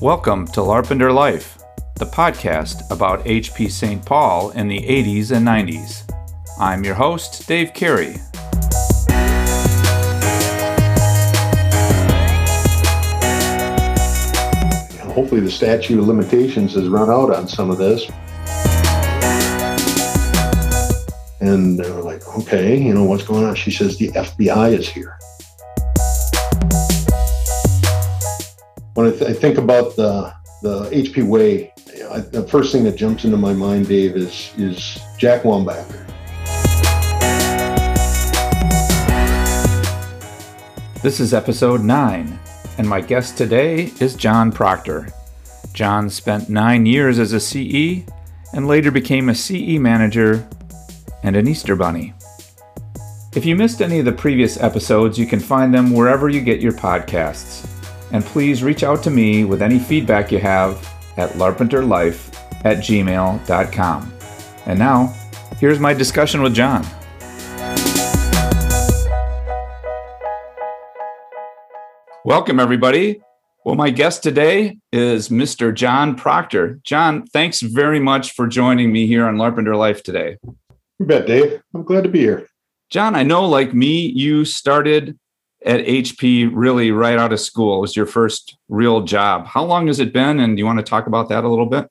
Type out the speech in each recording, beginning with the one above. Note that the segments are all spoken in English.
Welcome to Larpenteur Life, the podcast about HP St. Paul in the 80s and 90s. I'm your host, Dave Carey. Hopefully, the statute of limitations has run out on some of this. And they were like, okay, you know, what's going on? She says, the FBI is here. When I, th- I think about the, the HP way, I, the first thing that jumps into my mind, Dave, is, is Jack Wambacher. This is episode 9, and my guest today is John Proctor. John spent nine years as a CE and later became a CE manager and an Easter Bunny. If you missed any of the previous episodes, you can find them wherever you get your podcasts. And please reach out to me with any feedback you have at larpenteurlife at gmail.com. And now, here's my discussion with John. Welcome, everybody. Well, my guest today is Mr. John Proctor. John, thanks very much for joining me here on Larpenteur Life today. You bet, Dave. I'm glad to be here. John, I know like me, you started at HP really right out of school. It was your first real job. How long has it been? And do you want to talk about that a little bit?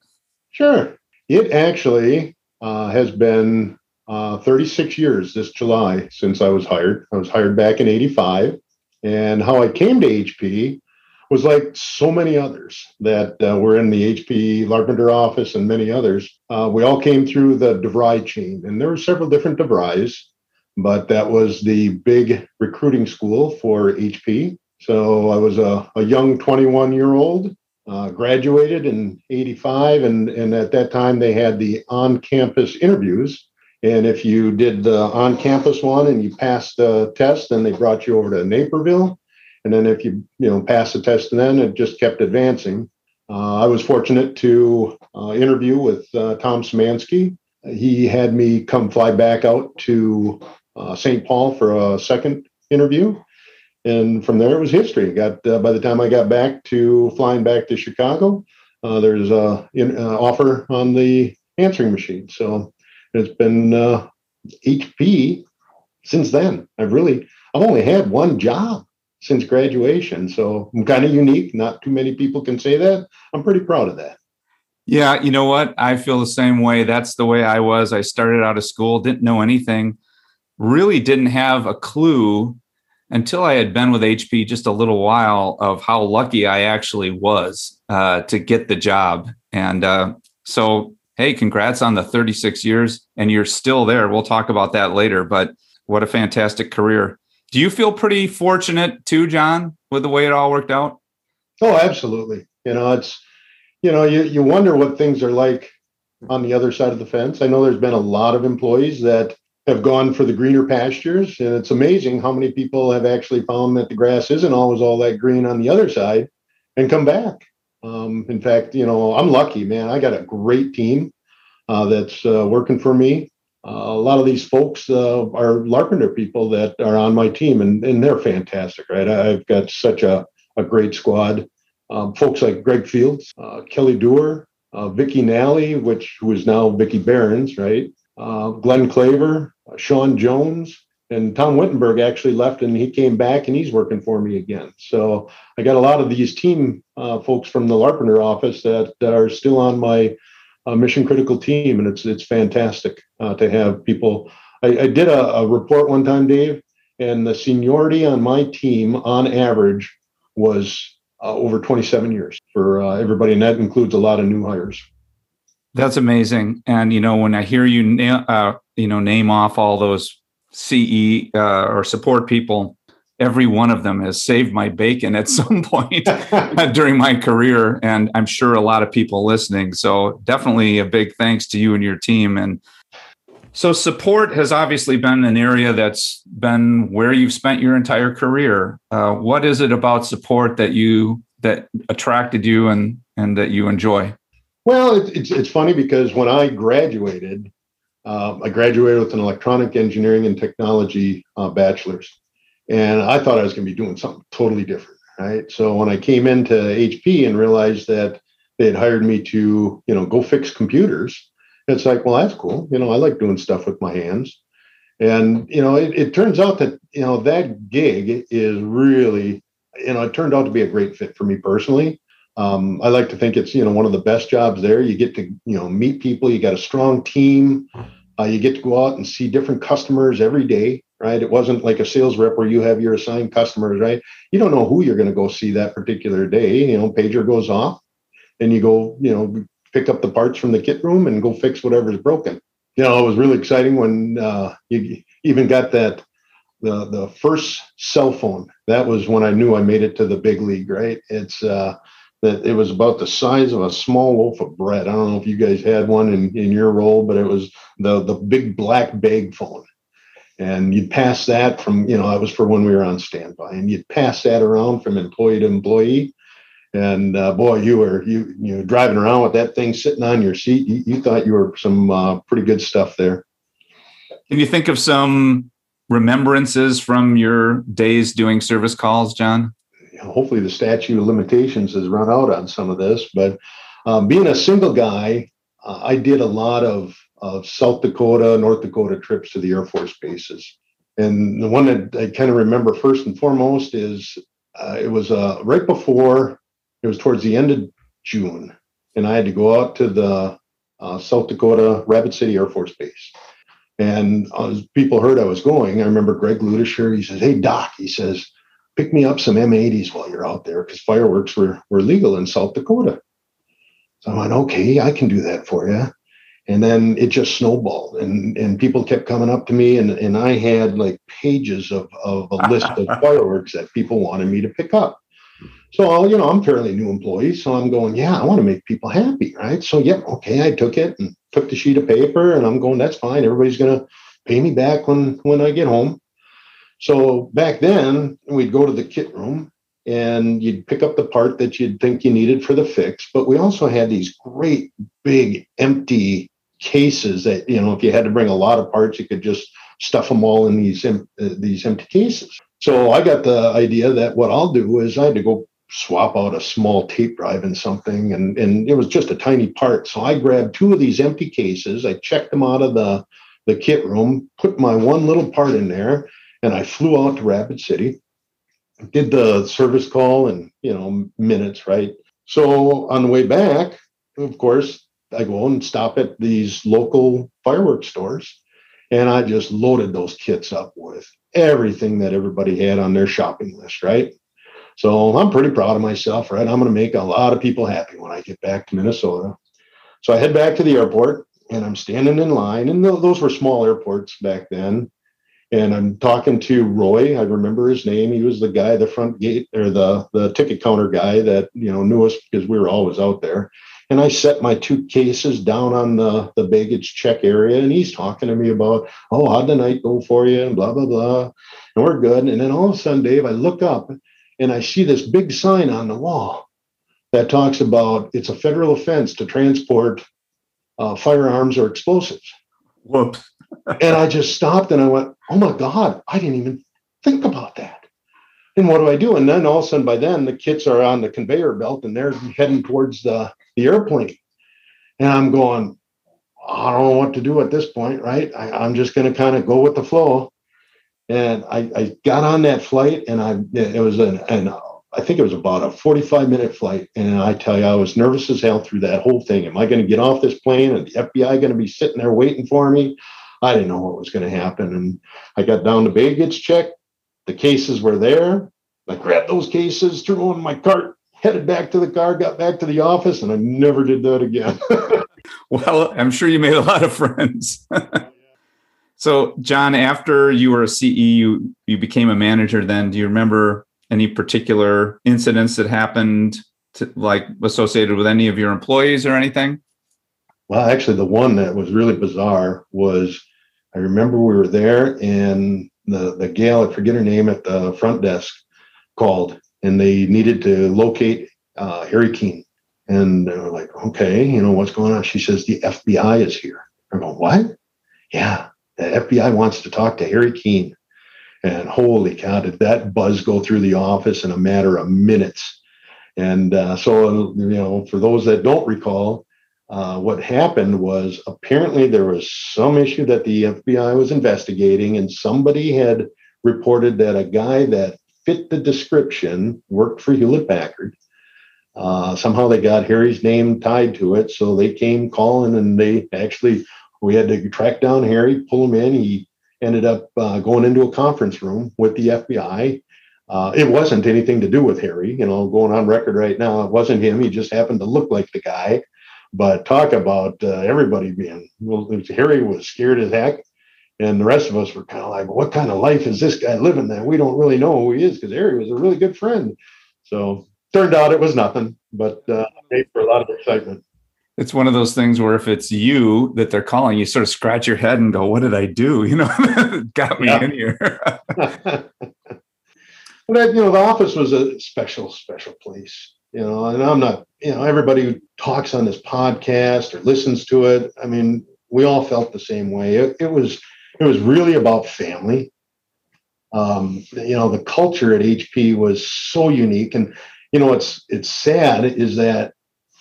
Sure. It actually uh, has been uh, 36 years this July since I was hired. I was hired back in 85. And how I came to HP was like so many others that uh, were in the HP Larpenteur office and many others. Uh, we all came through the DeVry chain, and there were several different DeVrys, but that was the big recruiting school for HP. So I was a, a young 21 year old, uh, graduated in 85, and, and at that time they had the on campus interviews. And if you did the on campus one and you passed the test, then they brought you over to Naperville and then if you you know pass the test, then it just kept advancing. Uh, I was fortunate to uh, interview with uh, Tom Szymanski. He had me come fly back out to uh, St. Paul for a second interview, and from there it was history. Got uh, by the time I got back to flying back to Chicago, uh, there's a in, offer on the answering machine. So it's been HP since then. I've really I've only had one job since graduation. So I'm kind of unique. Not too many people can say that. I'm pretty proud of that. Yeah, you know what? I feel the same way. That's the way I was. I started out of school, didn't know anything, really didn't have a clue until I had been with HP just a little while of how lucky I actually was uh, to get the job. And uh, so, hey, congrats on the 36 years, and you're still there. We'll talk about that later, but what a fantastic career. Do you feel pretty fortunate too, John, with the way it all worked out? Oh, absolutely. You know, it's you know, you, you wonder what things are like on the other side of the fence. I know there's been a lot of employees that have gone for the greener pastures, and it's amazing how many people have actually found that the grass isn't always all that green on the other side and come back. Um, in fact, you know, I'm lucky, man. I got a great team uh, that's uh, working for me uh, a lot of these folks uh, are Larpenteur people that are on my team, and, and they're fantastic, right? I've got such a, a great squad. Um, folks like Greg Fields, uh, Kelly Dewar, uh, Vicky Nally, which who is now Vicky Barons, right? Uh, Glenn Claver, uh, Sean Jones, and Tom Wittenberg actually left, and he came back, and he's working for me again. So I got a lot of these team folks from the Larpenteur office that are still on my a mission critical team, and it's it's fantastic uh, to have people. I, I did a, a, report one time, Dave, and the seniority on my team, on average, was uh, over 27 years for uh, everybody, and that includes a lot of new hires. That's amazing. And you know, when I hear you, na- uh, you know, name off all those CE uh, or support people, every one of them has saved my bacon at some point during my career and i'm sure a lot of people listening. So definitely a big thanks to you and your team. And so support has obviously been an area that's been where you've spent your entire career. Uh, what is it about support that you that attracted you and and that you enjoy well it's, it's funny because when i graduated uh, i graduated with an electronic engineering and technology uh, bachelor's and I thought I was going to be doing something totally different. right? So when I came into HP and realized that they had hired me to, you know, go fix computers, it's like, well, that's cool. You know, I like doing stuff with my hands. And, you know, it, it turns out that, you know, that gig is really, you know, it turned out to be a great fit for me personally. Um, I like to think it's, you know, one of the best jobs there. You get to, you know, meet people, you got a strong team, uh, you get to go out and see different customers every day right? It wasn't like a sales rep where you have your assigned customers, right? You don't know who you're going to go see that particular day. You know, pager goes off and you go, you know, pick up the parts from the kit room and go fix whatever's broken. You know, it was really exciting when uh, you even got that the the first cell phone. That was when I knew I made it to the big league, right? It's uh that it was about the size of a small loaf of bread. I don't know if you guys had one in, in your role, but it was the the big black bag phone and you'd pass that from you know that was for when we were on standby. And you'd pass that around from employee to employee. And uh, boy you were you you know driving around with that thing sitting on your seat. You, you thought you were some uh, pretty good stuff there. Can you think of some remembrances from your days doing service calls john hopefully the statute of limitations has run out on some of this but um, being a single guy uh, i did a lot of of South Dakota, North Dakota trips to the Air Force bases. And the one that I kind of remember first and foremost is uh, it was uh, right before, it was towards the end of June, and I had to go out to the uh, South Dakota Rapid City Air Force Base. And as people heard I was going, I remember Greg Ludisher, he says, Hey, Doc, he says, pick me up some M80s while you're out there because fireworks were, were legal in South Dakota. So I went, okay, I can do that for you and then it just snowballed and and people kept coming up to me and and i had like pages of, of a list of fireworks that people wanted me to pick up. So I'll, you know i'm fairly new employee so i'm going yeah i want to make people happy right? So yeah, okay i took it and took the sheet of paper and i'm going that's fine everybody's going to pay me back when when i get home so back then we'd go to the kit room and you'd pick up the part that you'd think you needed for the fix but we also had these great big empty cases that you know if you had to bring a lot of parts you could just stuff them all in these uh, these empty cases. So i got the idea that what i'll do is i had to go swap out a small tape drive and something and and it was just a tiny part. So i grabbed two of these empty cases i checked them out of the the kit room put my one little part in there and i flew out to rapid city did the service call in you know minutes right so on the way back of course I go and stop at these local fireworks stores, and I just loaded those kits up with everything that everybody had on their shopping list, right? So I'm pretty proud of myself, right? I'm going to make a lot of people happy when I get back to Minnesota. So I head back to the airport and I'm standing in line, and those were small airports back then. And I'm talking to Roy. I remember his name. He was the guy, the front gate or the the ticket counter guy that you know knew us because we were always out there. And I set my two cases down on the, the baggage check area, and he's talking to me about, oh, how'd the night go for you? And blah, blah, blah. And we're good. And then all of a sudden, Dave, I look up and I see this big sign on the wall that talks about it's a federal offense to transport uh, firearms or explosives. Whoops. And I just stopped and I went, oh my God, I didn't even think about that. And what do I do? And then all of a sudden, by then, the kits are on the conveyor belt and they're heading towards the the airplane. And I'm going, I don't know what to do at this point, right? I, am just going to kind of go with the flow. And I, I, got on that flight, and I it was an, an I think it was about a 45 minute flight. And I tell you, I was nervous as hell through that whole thing. Am I going to get off this plane and the FBI going to be sitting there waiting for me? I didn't know what was going to happen. And I got down to baggage check. The cases were there. I grabbed those cases, threw them in my cart, headed back to the car, got back to the office, and I never did that again. well, I'm sure you made a lot of friends. so, John, after you were a CE, you, you became a manager then. Do you remember any particular incidents that happened to, like associated with any of your employees or anything? Well, actually, the one that was really bizarre was I remember we were there and the, the gal, I forget her name at the front desk, called and they needed to locate uh, Harry Keene. And they were like, okay, you know, what's going on? She says, the FBI is here. I go, what? Yeah, the FBI wants to talk to Harry Keene. And holy cow, did that buzz go through the office in a matter of minutes. And uh, so, you know, for those that don't recall, uh, what happened was apparently there was some issue that the FBI was investigating, and somebody had reported that a guy that fit the description worked for Hewlett Packard. Uh, somehow they got Harry's name tied to it, so they came calling, and they actually we had to track down Harry, pull him in. He ended up uh, going into a conference room with the FBI. Uh, it wasn't anything to do with Harry, you know, going on record right now. It wasn't him. He just happened to look like the guy. But talk about uh, everybody being, well, Harry was scared as heck. And the rest of us were kind of like, what kind of life is this guy living that we don't really know who he is? Because Harry was a really good friend. So turned out it was nothing, but uh, made for a lot of excitement it's one of those things where if it's you that they're calling, you sort of scratch your head and go, "What did I do?" You know, got me yeah. in here. but you know, the office was a special, special place. You know, and I'm not. You know, everybody who talks on this podcast or listens to it. I mean, we all felt the same way. It, it was. It was really about family. Um, you know, the culture at HP was so unique, and you know, it's it's sad is that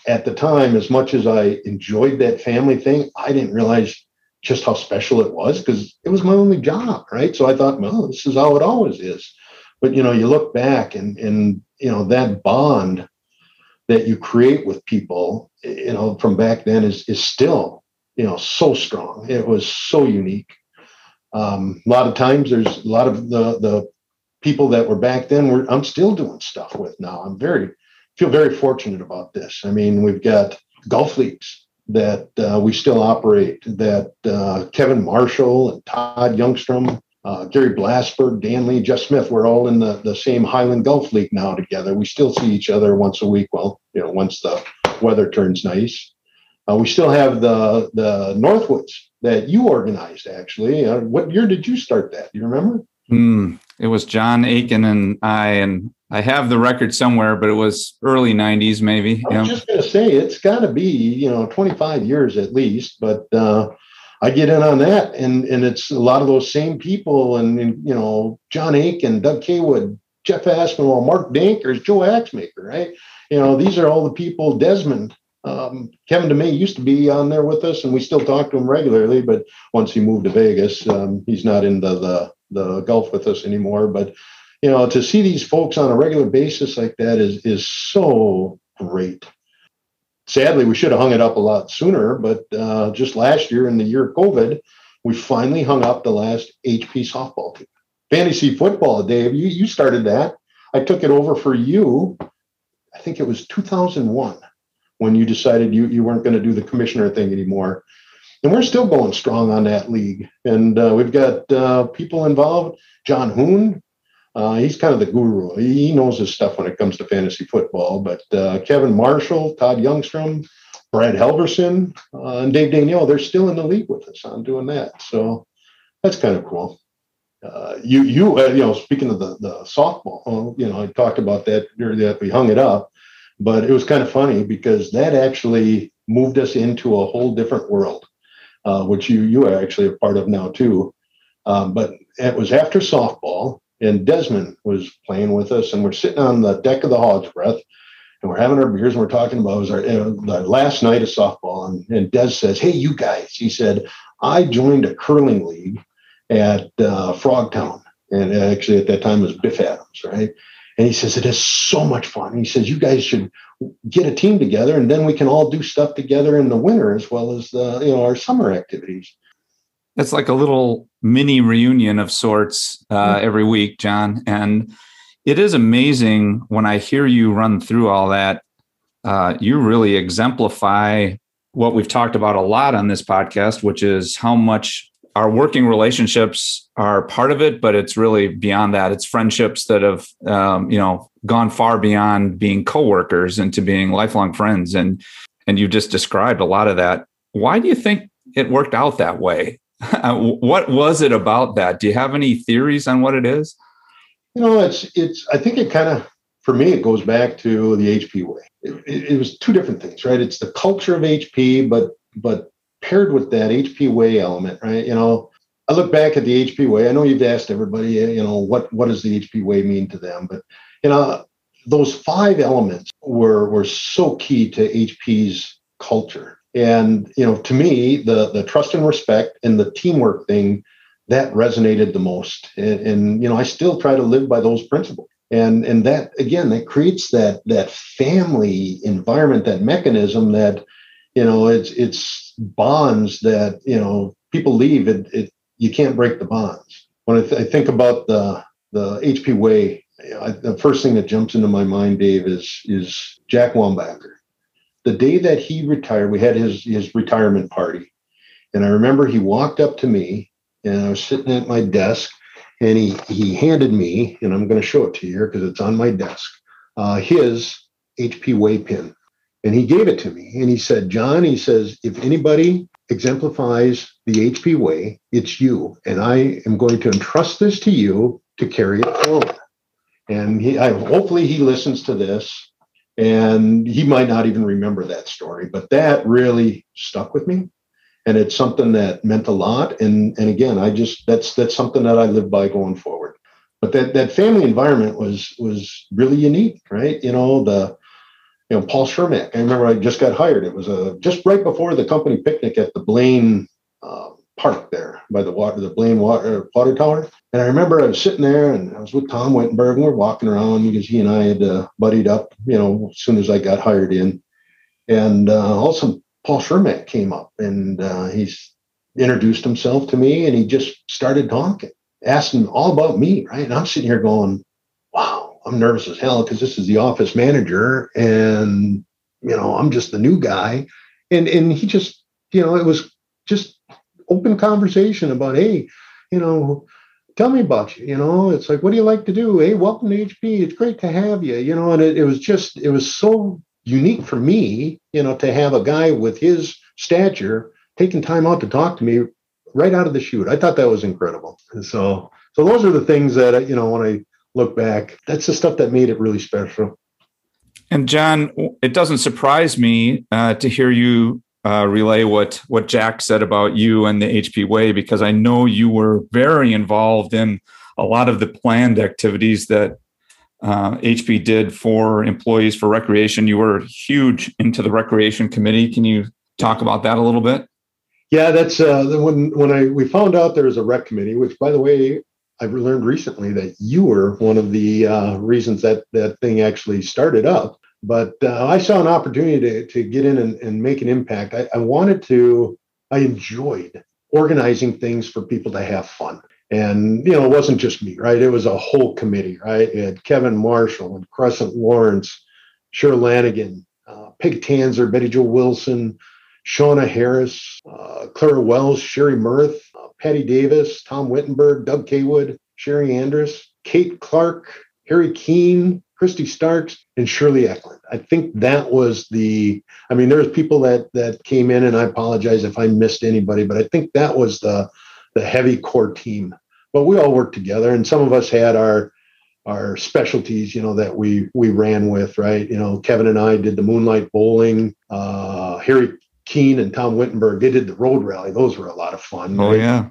at the time, as much as I enjoyed that family thing, I didn't realize just how special it was because it was my only job, right? So I thought, well, this is how it always is. But you know, you look back and and you know that bond that you create with people, you know, from back then is is still you know so strong. It was so unique. Um, a lot of times, there's a lot of the the people that were back then. Were I'm still doing stuff with now. I'm very feel very fortunate about this. I mean, we've got golf leagues that uh, we still operate, that uh, Kevin Marshall and Todd Youngstrom, uh, Gary Blasberg, Dan Lee, Jeff Smith, we're all in the, the same Highland Golf League now together. We still see each other once a week. Well, you know, once the weather turns nice. Uh, we still have the the Northwoods that you organized. Actually, uh, what year did you start that? Do you remember? Mm, it was John Aiken and I, and I have the record somewhere, but it was early '90s, maybe. I was just going to say it's got to be you know 25 years at least, but uh, I get in on that, and and it's a lot of those same people, and, and you know John Aiken, Doug Kaywood, Jeff Aspinwall, Mark Dankers, Joe Axmaker, right? You know these are all the people. Desmond, um, Kevin DeMay used to be on there with us, and we still talk to him regularly. But once he moved to Vegas, um, he's not in the, the the golf with us anymore. But you know, to see these folks on a regular basis like that is is so great. Sadly, we should have hung it up a lot sooner, but uh, just last year in the year of COVID, we finally hung up the last HP softball team. Fantasy football, Dave, you, you started that. I took it over for you. I think it was 2001 when you decided you, you weren't going to do the commissioner thing anymore. And we're still going strong on that league. And uh, we've got uh, people involved. John Hoon, uh, he's kind of the guru. He knows his stuff when it comes to fantasy football. But uh, Kevin Marshall, Todd Youngstrom, Brad Helverson, uh, and Dave Danielle, they're still in the league with us on doing that. So that's kind of cool. Uh, you, you, uh, you know, speaking of the, the softball, you know, I talked about that that we hung it up, but it was kind of funny because that actually moved us into a whole different world, uh, which you you are actually a part of now too. Um, but it was after softball, and Desmond was playing with us, and we're sitting on the deck of the Hog's Breath, and we're having our beers, and we're talking about was our, the last night of softball, and, and Des says, "Hey, you guys," he said, "I joined a curling league at uh, Frogtown, and actually at that time was Biff Adams, right?" And he says, "It is so much fun." He says, "You guys should get a team together, and then we can all do stuff together in the winter as well as the you know our summer activities." It's like a little mini reunion of sorts uh, every week, John. And it is amazing when I hear you run through all that. Uh, you really exemplify what we've talked about a lot on this podcast, which is how much our working relationships are part of it, but it's really beyond that. It's friendships that have, um, you know, gone far beyond being coworkers into being lifelong friends. And and you just described a lot of that. Why do you think it worked out that way? Uh, what was it about that? Do you have any theories on what it is? You know, it's it's. I think it kind of, for me, it goes back to the HP way. It, it, it, was two different things, right? It's the culture of HP, but but paired with that HP way element, right? You know, I look back at the HP way. I know you've asked everybody, eh, you know, what what does the HP way mean to them? But you know, those five elements were were so key to HP's culture. And you know, to me, the the trust and respect and the teamwork thing that resonated the most. And, and you know, I still try to live by those principles. And and that again, that creates that that family environment, that mechanism that you know it's it's bonds that you know people leave. It, it you can't break the bonds. When I, th- I think about the the HP way, I, the first thing that jumps into my mind, Dave, is is Jack Wambacher. The day that he retired, we had his his retirement party, and I remember he walked up to me, and I was sitting at my desk, and he he handed me, and I'm going to show it to you here because it's on my desk, uh, his HP Way pin, and he gave it to me, and he said, "John," he says, "if anybody exemplifies the HP way, it's you. And I am going to entrust this to you to carry it forward. And he, I, hopefully he listens to this and he might not even remember that story, but that really stuck with me. And it's something that meant a lot. And, and again, I just, that's, that's something that I live by going forward. But that, that family environment was, was really unique, right? You know, the, you know, Paul Shermack. I remember I just got hired. It was a just right before the company picnic at the Blaine uh, Park there by the water, the Blaine water, water tower. And I remember I was sitting there and I was with Tom Wittenberg and we're walking around because he and I had uh, buddied up, you know, as soon as I got hired in. And uh, also Paul Shermack came up and uh, he's introduced himself to me and he just started talking, asking all about me, right? And I'm sitting here going, wow, I'm nervous as hell because this is the office manager and you know I'm just the new guy and and he just you know it was just open conversation about hey you know tell me about you you know? It's like what do you like to do? Hey welcome to hp it's great to have you you know? And it, it was just it was so unique for me you know to have a guy with his stature taking time out to talk to me right out of the shoot. i thought that was incredible. And so so those are the things that you know when i look back, that's the stuff that made it really special. And John, it doesn't surprise me uh, to hear you uh, relay what what Jack said about you and the HP Way because I know you were very involved in a lot of the planned activities that uh, HP did for employees for recreation. You were huge into the recreation committee. Can you talk about that a little bit? Yeah, that's uh, when when I we found out there was a rec committee, which by the way, I've learned recently that you were one of the uh, reasons that that thing actually started up. But uh, I saw an opportunity to, to get in and, and make an impact. I, I wanted to, I enjoyed organizing things for people to have fun. And, you know, it wasn't just me, right? It was a whole committee, right? It had Kevin Marshall and Crescent Lawrence, Cheryl Lanigan, uh, Peg Tanzer, Betty Jo Wilson, Shauna Harris, uh, Clara Wells, Sherry Mirth, Patty Davis, Tom Wittenberg, Doug Kaywood, Sherry Andrus, Kate Clark, Harry Keene, Christy Starks, and Shirley Eklund. I think that was the. I mean, there's people that that came in, and I apologize if I missed anybody, but I think that was the the heavy core team. But we all worked together, and some of us had our our specialties, you know, that we we ran with, right? You know, Kevin and I did the moonlight bowling. Uh, Harry Keene and Tom Wittenberg, they did the road rally. Those were a lot of fun. Oh right? yeah.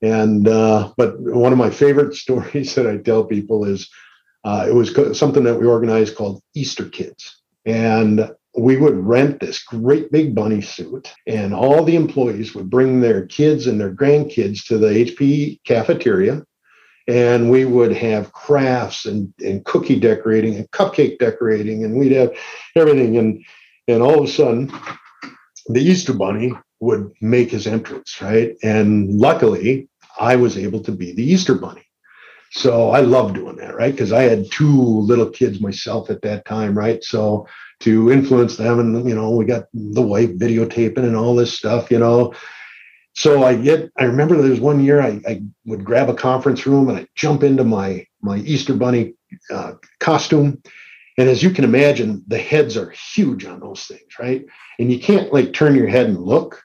And uh, but one of my favorite stories that I tell people is uh, it was something that we organized called Easter Kids, and we would rent this great big bunny suit, and all the employees would bring their kids and their grandkids to the HP cafeteria, and we would have crafts and, and cookie decorating and cupcake decorating, and we'd have everything. And and all of a sudden, the Easter Bunny would make his entrance, right? And luckily, I was able to be the Easter Bunny. So I love doing that, right? Because I had two little kids myself at that time, right? So to influence them, and you know, we got the wife videotaping and all this stuff, you know. So I get, I remember there was one year I, I would grab a conference room and I jump into my my Easter Bunny uh, costume, and as you can imagine, the heads are huge on those things, right? And you can't like turn your head and look,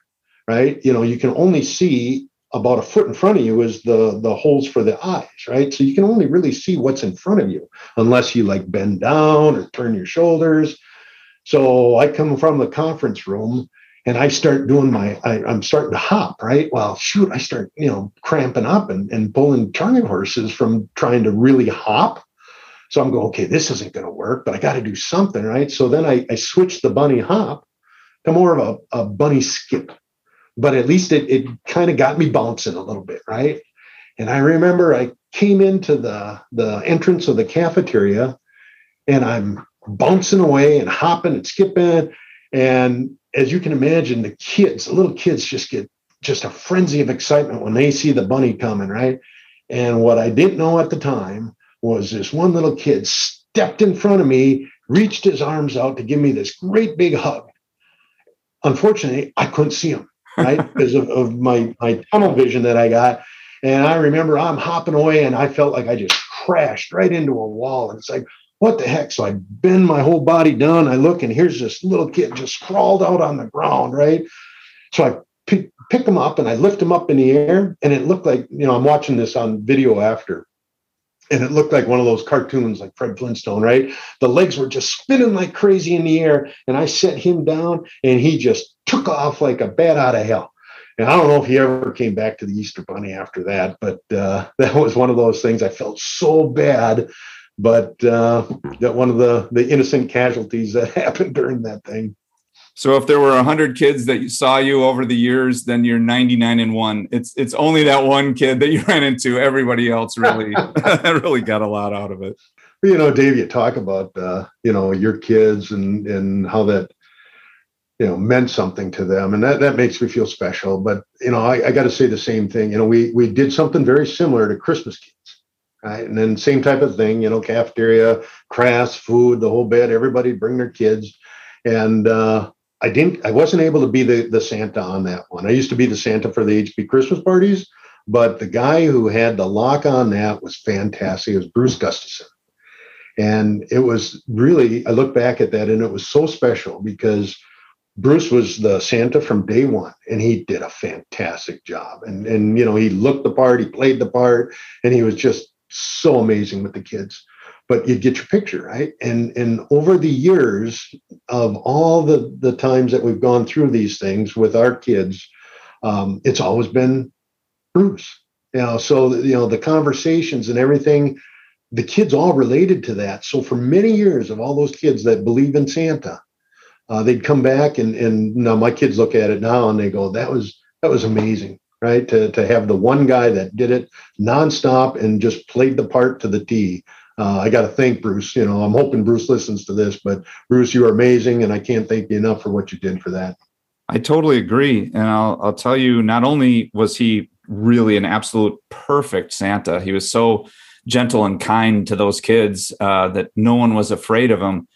right? You know, you can only see about a foot in front of you is the the holes for the eyes, right? So you can only really see what's in front of you unless you like bend down or turn your shoulders. So I come from the conference room and I start doing my, I, am starting to hop, right? Well, shoot, I start, you know, cramping up and, and pulling turning horses from trying to really hop. So I'm going, okay, this isn't going to work, but I got to do something, right? So then I, I switched the bunny hop to more of a, a bunny skip, but at least it, it kind of got me bouncing a little bit, right? And I remember I came into the, the entrance of the cafeteria and I'm bouncing away and hopping and skipping. And as you can imagine, the kids, the little kids just get just a frenzy of excitement when they see the bunny coming, right? And what I didn't know at the time was this one little kid stepped in front of me, reached his arms out to give me this great big hug. Unfortunately, I couldn't see him, right? because of, of my, my tunnel vision that I got. And I remember I'm hopping away and I felt like I just crashed right into a wall. And it's like, what the heck? So I bend my whole body down. I look, and here's this little kid just sprawled out on the ground, right? So I pick, pick him up and I lift him up in the air, and it looked like, you know, I'm watching this on video after, and it looked like one of those cartoons like Fred Flintstone, right? The legs were just spinning like crazy in the air, and I set him down, and he just took off like a bat out of hell. And I don't know if he ever came back to the Easter Bunny after that, but uh, that was one of those things. I felt so bad but uh, that one of the the innocent casualties that happened during that thing. So if there were hundred kids that saw you over the years, then you're 99 and one. It's it's only that one kid that you ran into. Everybody else really really got a lot out of it. You know, Dave, you talk about uh, you know your kids and and how that you know meant something to them, and that that makes me feel special. But you know, I, I got to say the same thing. You know, we we did something very similar to Christmas kids. Right? And then same type of thing, you know, cafeteria, crafts, food, the whole bit. Everybody bring their kids, and uh, I didn't. I wasn't able to be the the Santa on that one. I used to be the Santa for the HP Christmas parties, but the guy who had the lock on that was fantastic. It was Bruce Gustafson. And it was really, I look back at that and it was so special because Bruce was the Santa from day one, and he did a fantastic job. And and you know, he looked the part, he played the part, and he was just so amazing with the kids but you'd get your picture right and and over the years of all the the times that we've gone through these things with our kids um, it's always been bruce you know so you know the conversations and everything the kids all related to that so for many years of all those kids that believe in santa uh, they'd come back and and now my kids look at it now and they go that was that was amazing right? To, to have the one guy that did it nonstop and just played the part to the T. Uh, I got to thank Bruce. You know, I'm hoping Bruce listens to this, but Bruce, you are amazing, and I can't thank you enough for what you did for that. I totally agree, and I'll I'll tell you. Not only was he really an absolute perfect Santa, he was so gentle and kind to those kids uh, that no one was afraid of him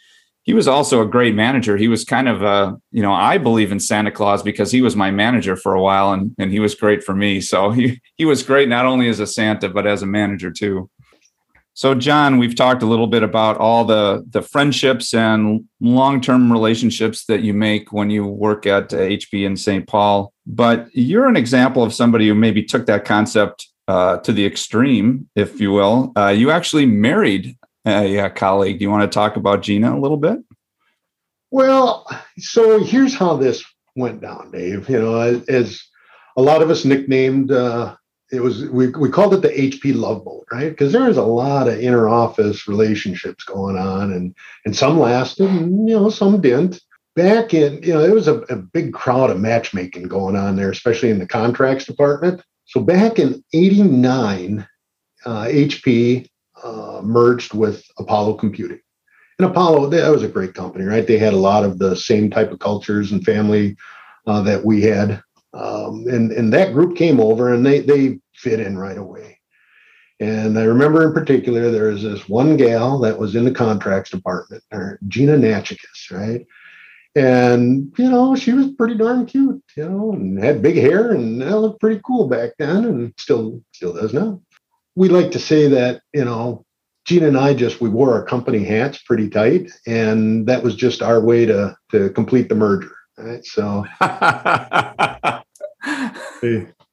he was also a great manager. He was kind of a, you know, I believe in Santa Claus because he was my manager for a while and, and he was great for me. So he, he was great not only as a Santa, but as a manager too. So John, we've talked a little bit about all the, the friendships and long-term relationships that you make when you work at HP in St. Paul, but you're an example of somebody who maybe took that concept uh, to the extreme, if you will. Uh, you actually married a, a colleague. Do you want to talk about Gina a little bit? Well, so here's how this went down, Dave. You know, as a lot of us nicknamed uh, it was we, we called it the HP Love Boat, right? Because there was a lot of inner office relationships going on, and and some lasted, and you know, some didn't. Back in, you know, there was a, a big crowd of matchmaking going on there, especially in the contracts department. So back in '89, uh, HP uh, merged with Apollo Computing. And Apollo, that was a great company, right? They had a lot of the same type of cultures and family uh, that we had. Um, and, and that group came over and they, they fit in right away. And I remember in particular, there was this one gal that was in the contracts department, Gina Natchikis, right? And, you know, she was pretty darn cute, you know, and had big hair and that looked pretty cool back then and still still does now we like to say that, you know, Gina and I just we wore our company hats pretty tight, and that was just our way to to complete the merger. Right. So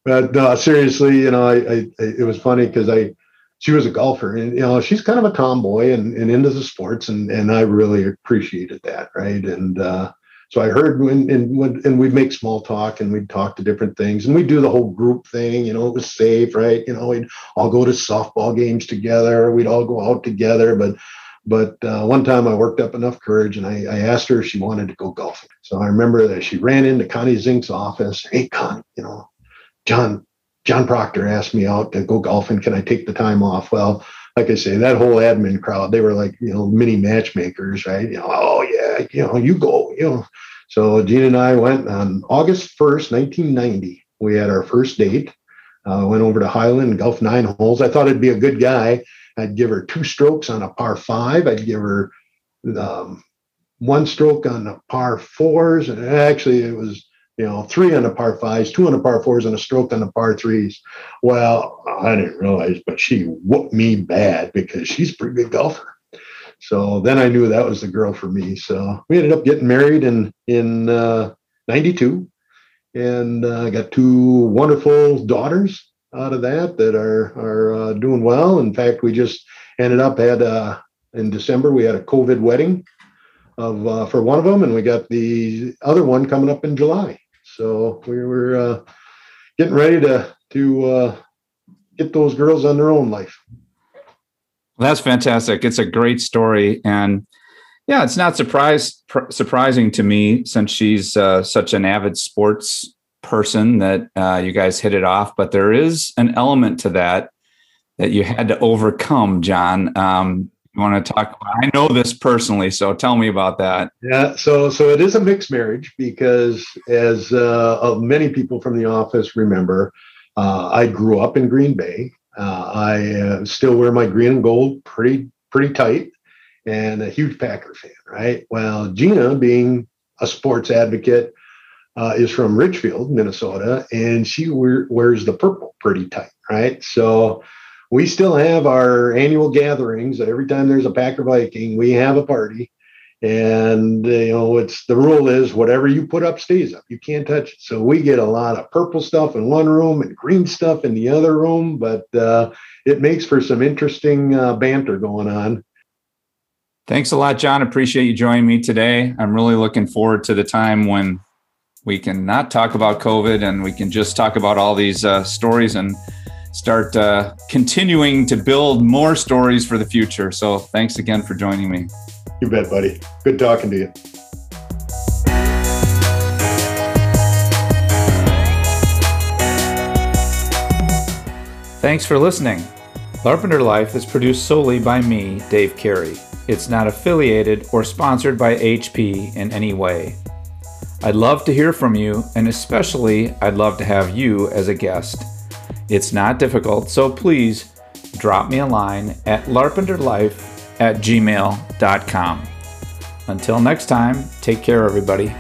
but uh, seriously, you know, I, I it was funny because I she was a golfer and you know she's kind of a tomboy and, and into the sports and and I really appreciated that right and uh, so I heard when and when and we'd make small talk and we'd talk to different things and we'd do the whole group thing. You know, it was safe, right? You know, we'd all go to softball games together. We'd all go out together. But but uh, one time I worked up enough courage and I, I, asked her if she wanted to go golfing. So I remember that she ran into Connie Zink's office. Hey, Connie, you know, John John Proctor asked me out to go golfing. Can I take the time off? Well, like I say, that whole admin crowd, they were like, you know, mini matchmakers, right? You know, oh yeah, you know, you go, you know. So Gina and I went on August 1st, 1990. We had our first date. Uh, went over to Highland, golf nine holes. I thought it'd be a good guy. I'd give her two strokes on a par five. I'd give her um, one stroke on the par fours. And actually, it was you know, three on the par fives, two on the par fours, and a stroke on the par threes. Well, I didn't realize, but she whooped me bad because she's a pretty good golfer. So then I knew that was the girl for me. So we ended up getting married in in uh, '92, and uh, got two wonderful daughters out of that that are are uh, doing well. In fact, we just ended up had uh, in December we had a COVID wedding of uh, for one of them, and we got the other one coming up in July. So we were uh, getting ready to to uh, get those girls on their own life. That's fantastic. It's a great story, and yeah, it's not surprise pr- surprising to me since she's uh, such an avid sports person that uh, you guys hit it off. But there is an element to that that you had to overcome, John. Um, you want to talk about? I know this personally, so tell me about that. Yeah, so so it is a mixed marriage because, as uh, many people from the office remember, uh, I grew up in Green Bay. Uh, I uh, still wear my green and gold pretty pretty tight, and a huge Packer fan. Right. Well, Gina, being a sports advocate, uh, is from Richfield, Minnesota, and she wears the purple pretty tight. Right. So we still have our annual gatherings. Every time there's a Packer Viking, we have a party. And you know, it's the rule is whatever you put up stays up. You can't touch it. So we get a lot of purple stuff in one room and green stuff in the other room, but uh, it makes for some interesting uh, banter going on. Thanks a lot, John. Appreciate you joining me today. I'm really looking forward to the time when we can not talk about COVID and we can just talk about all these uh, stories and start uh, continuing to build more stories for the future. So thanks again for joining me. You bet, buddy. Good talking to you. Thanks for listening. Larpenteur Life is produced solely by me, Dave Carey. It's not affiliated or sponsored by HP in any way. I'd love to hear from you, and especially I'd love to have you as a guest. It's not difficult, so please drop me a line at larpenteurlife at gmail.com. Until next time, take care, everybody.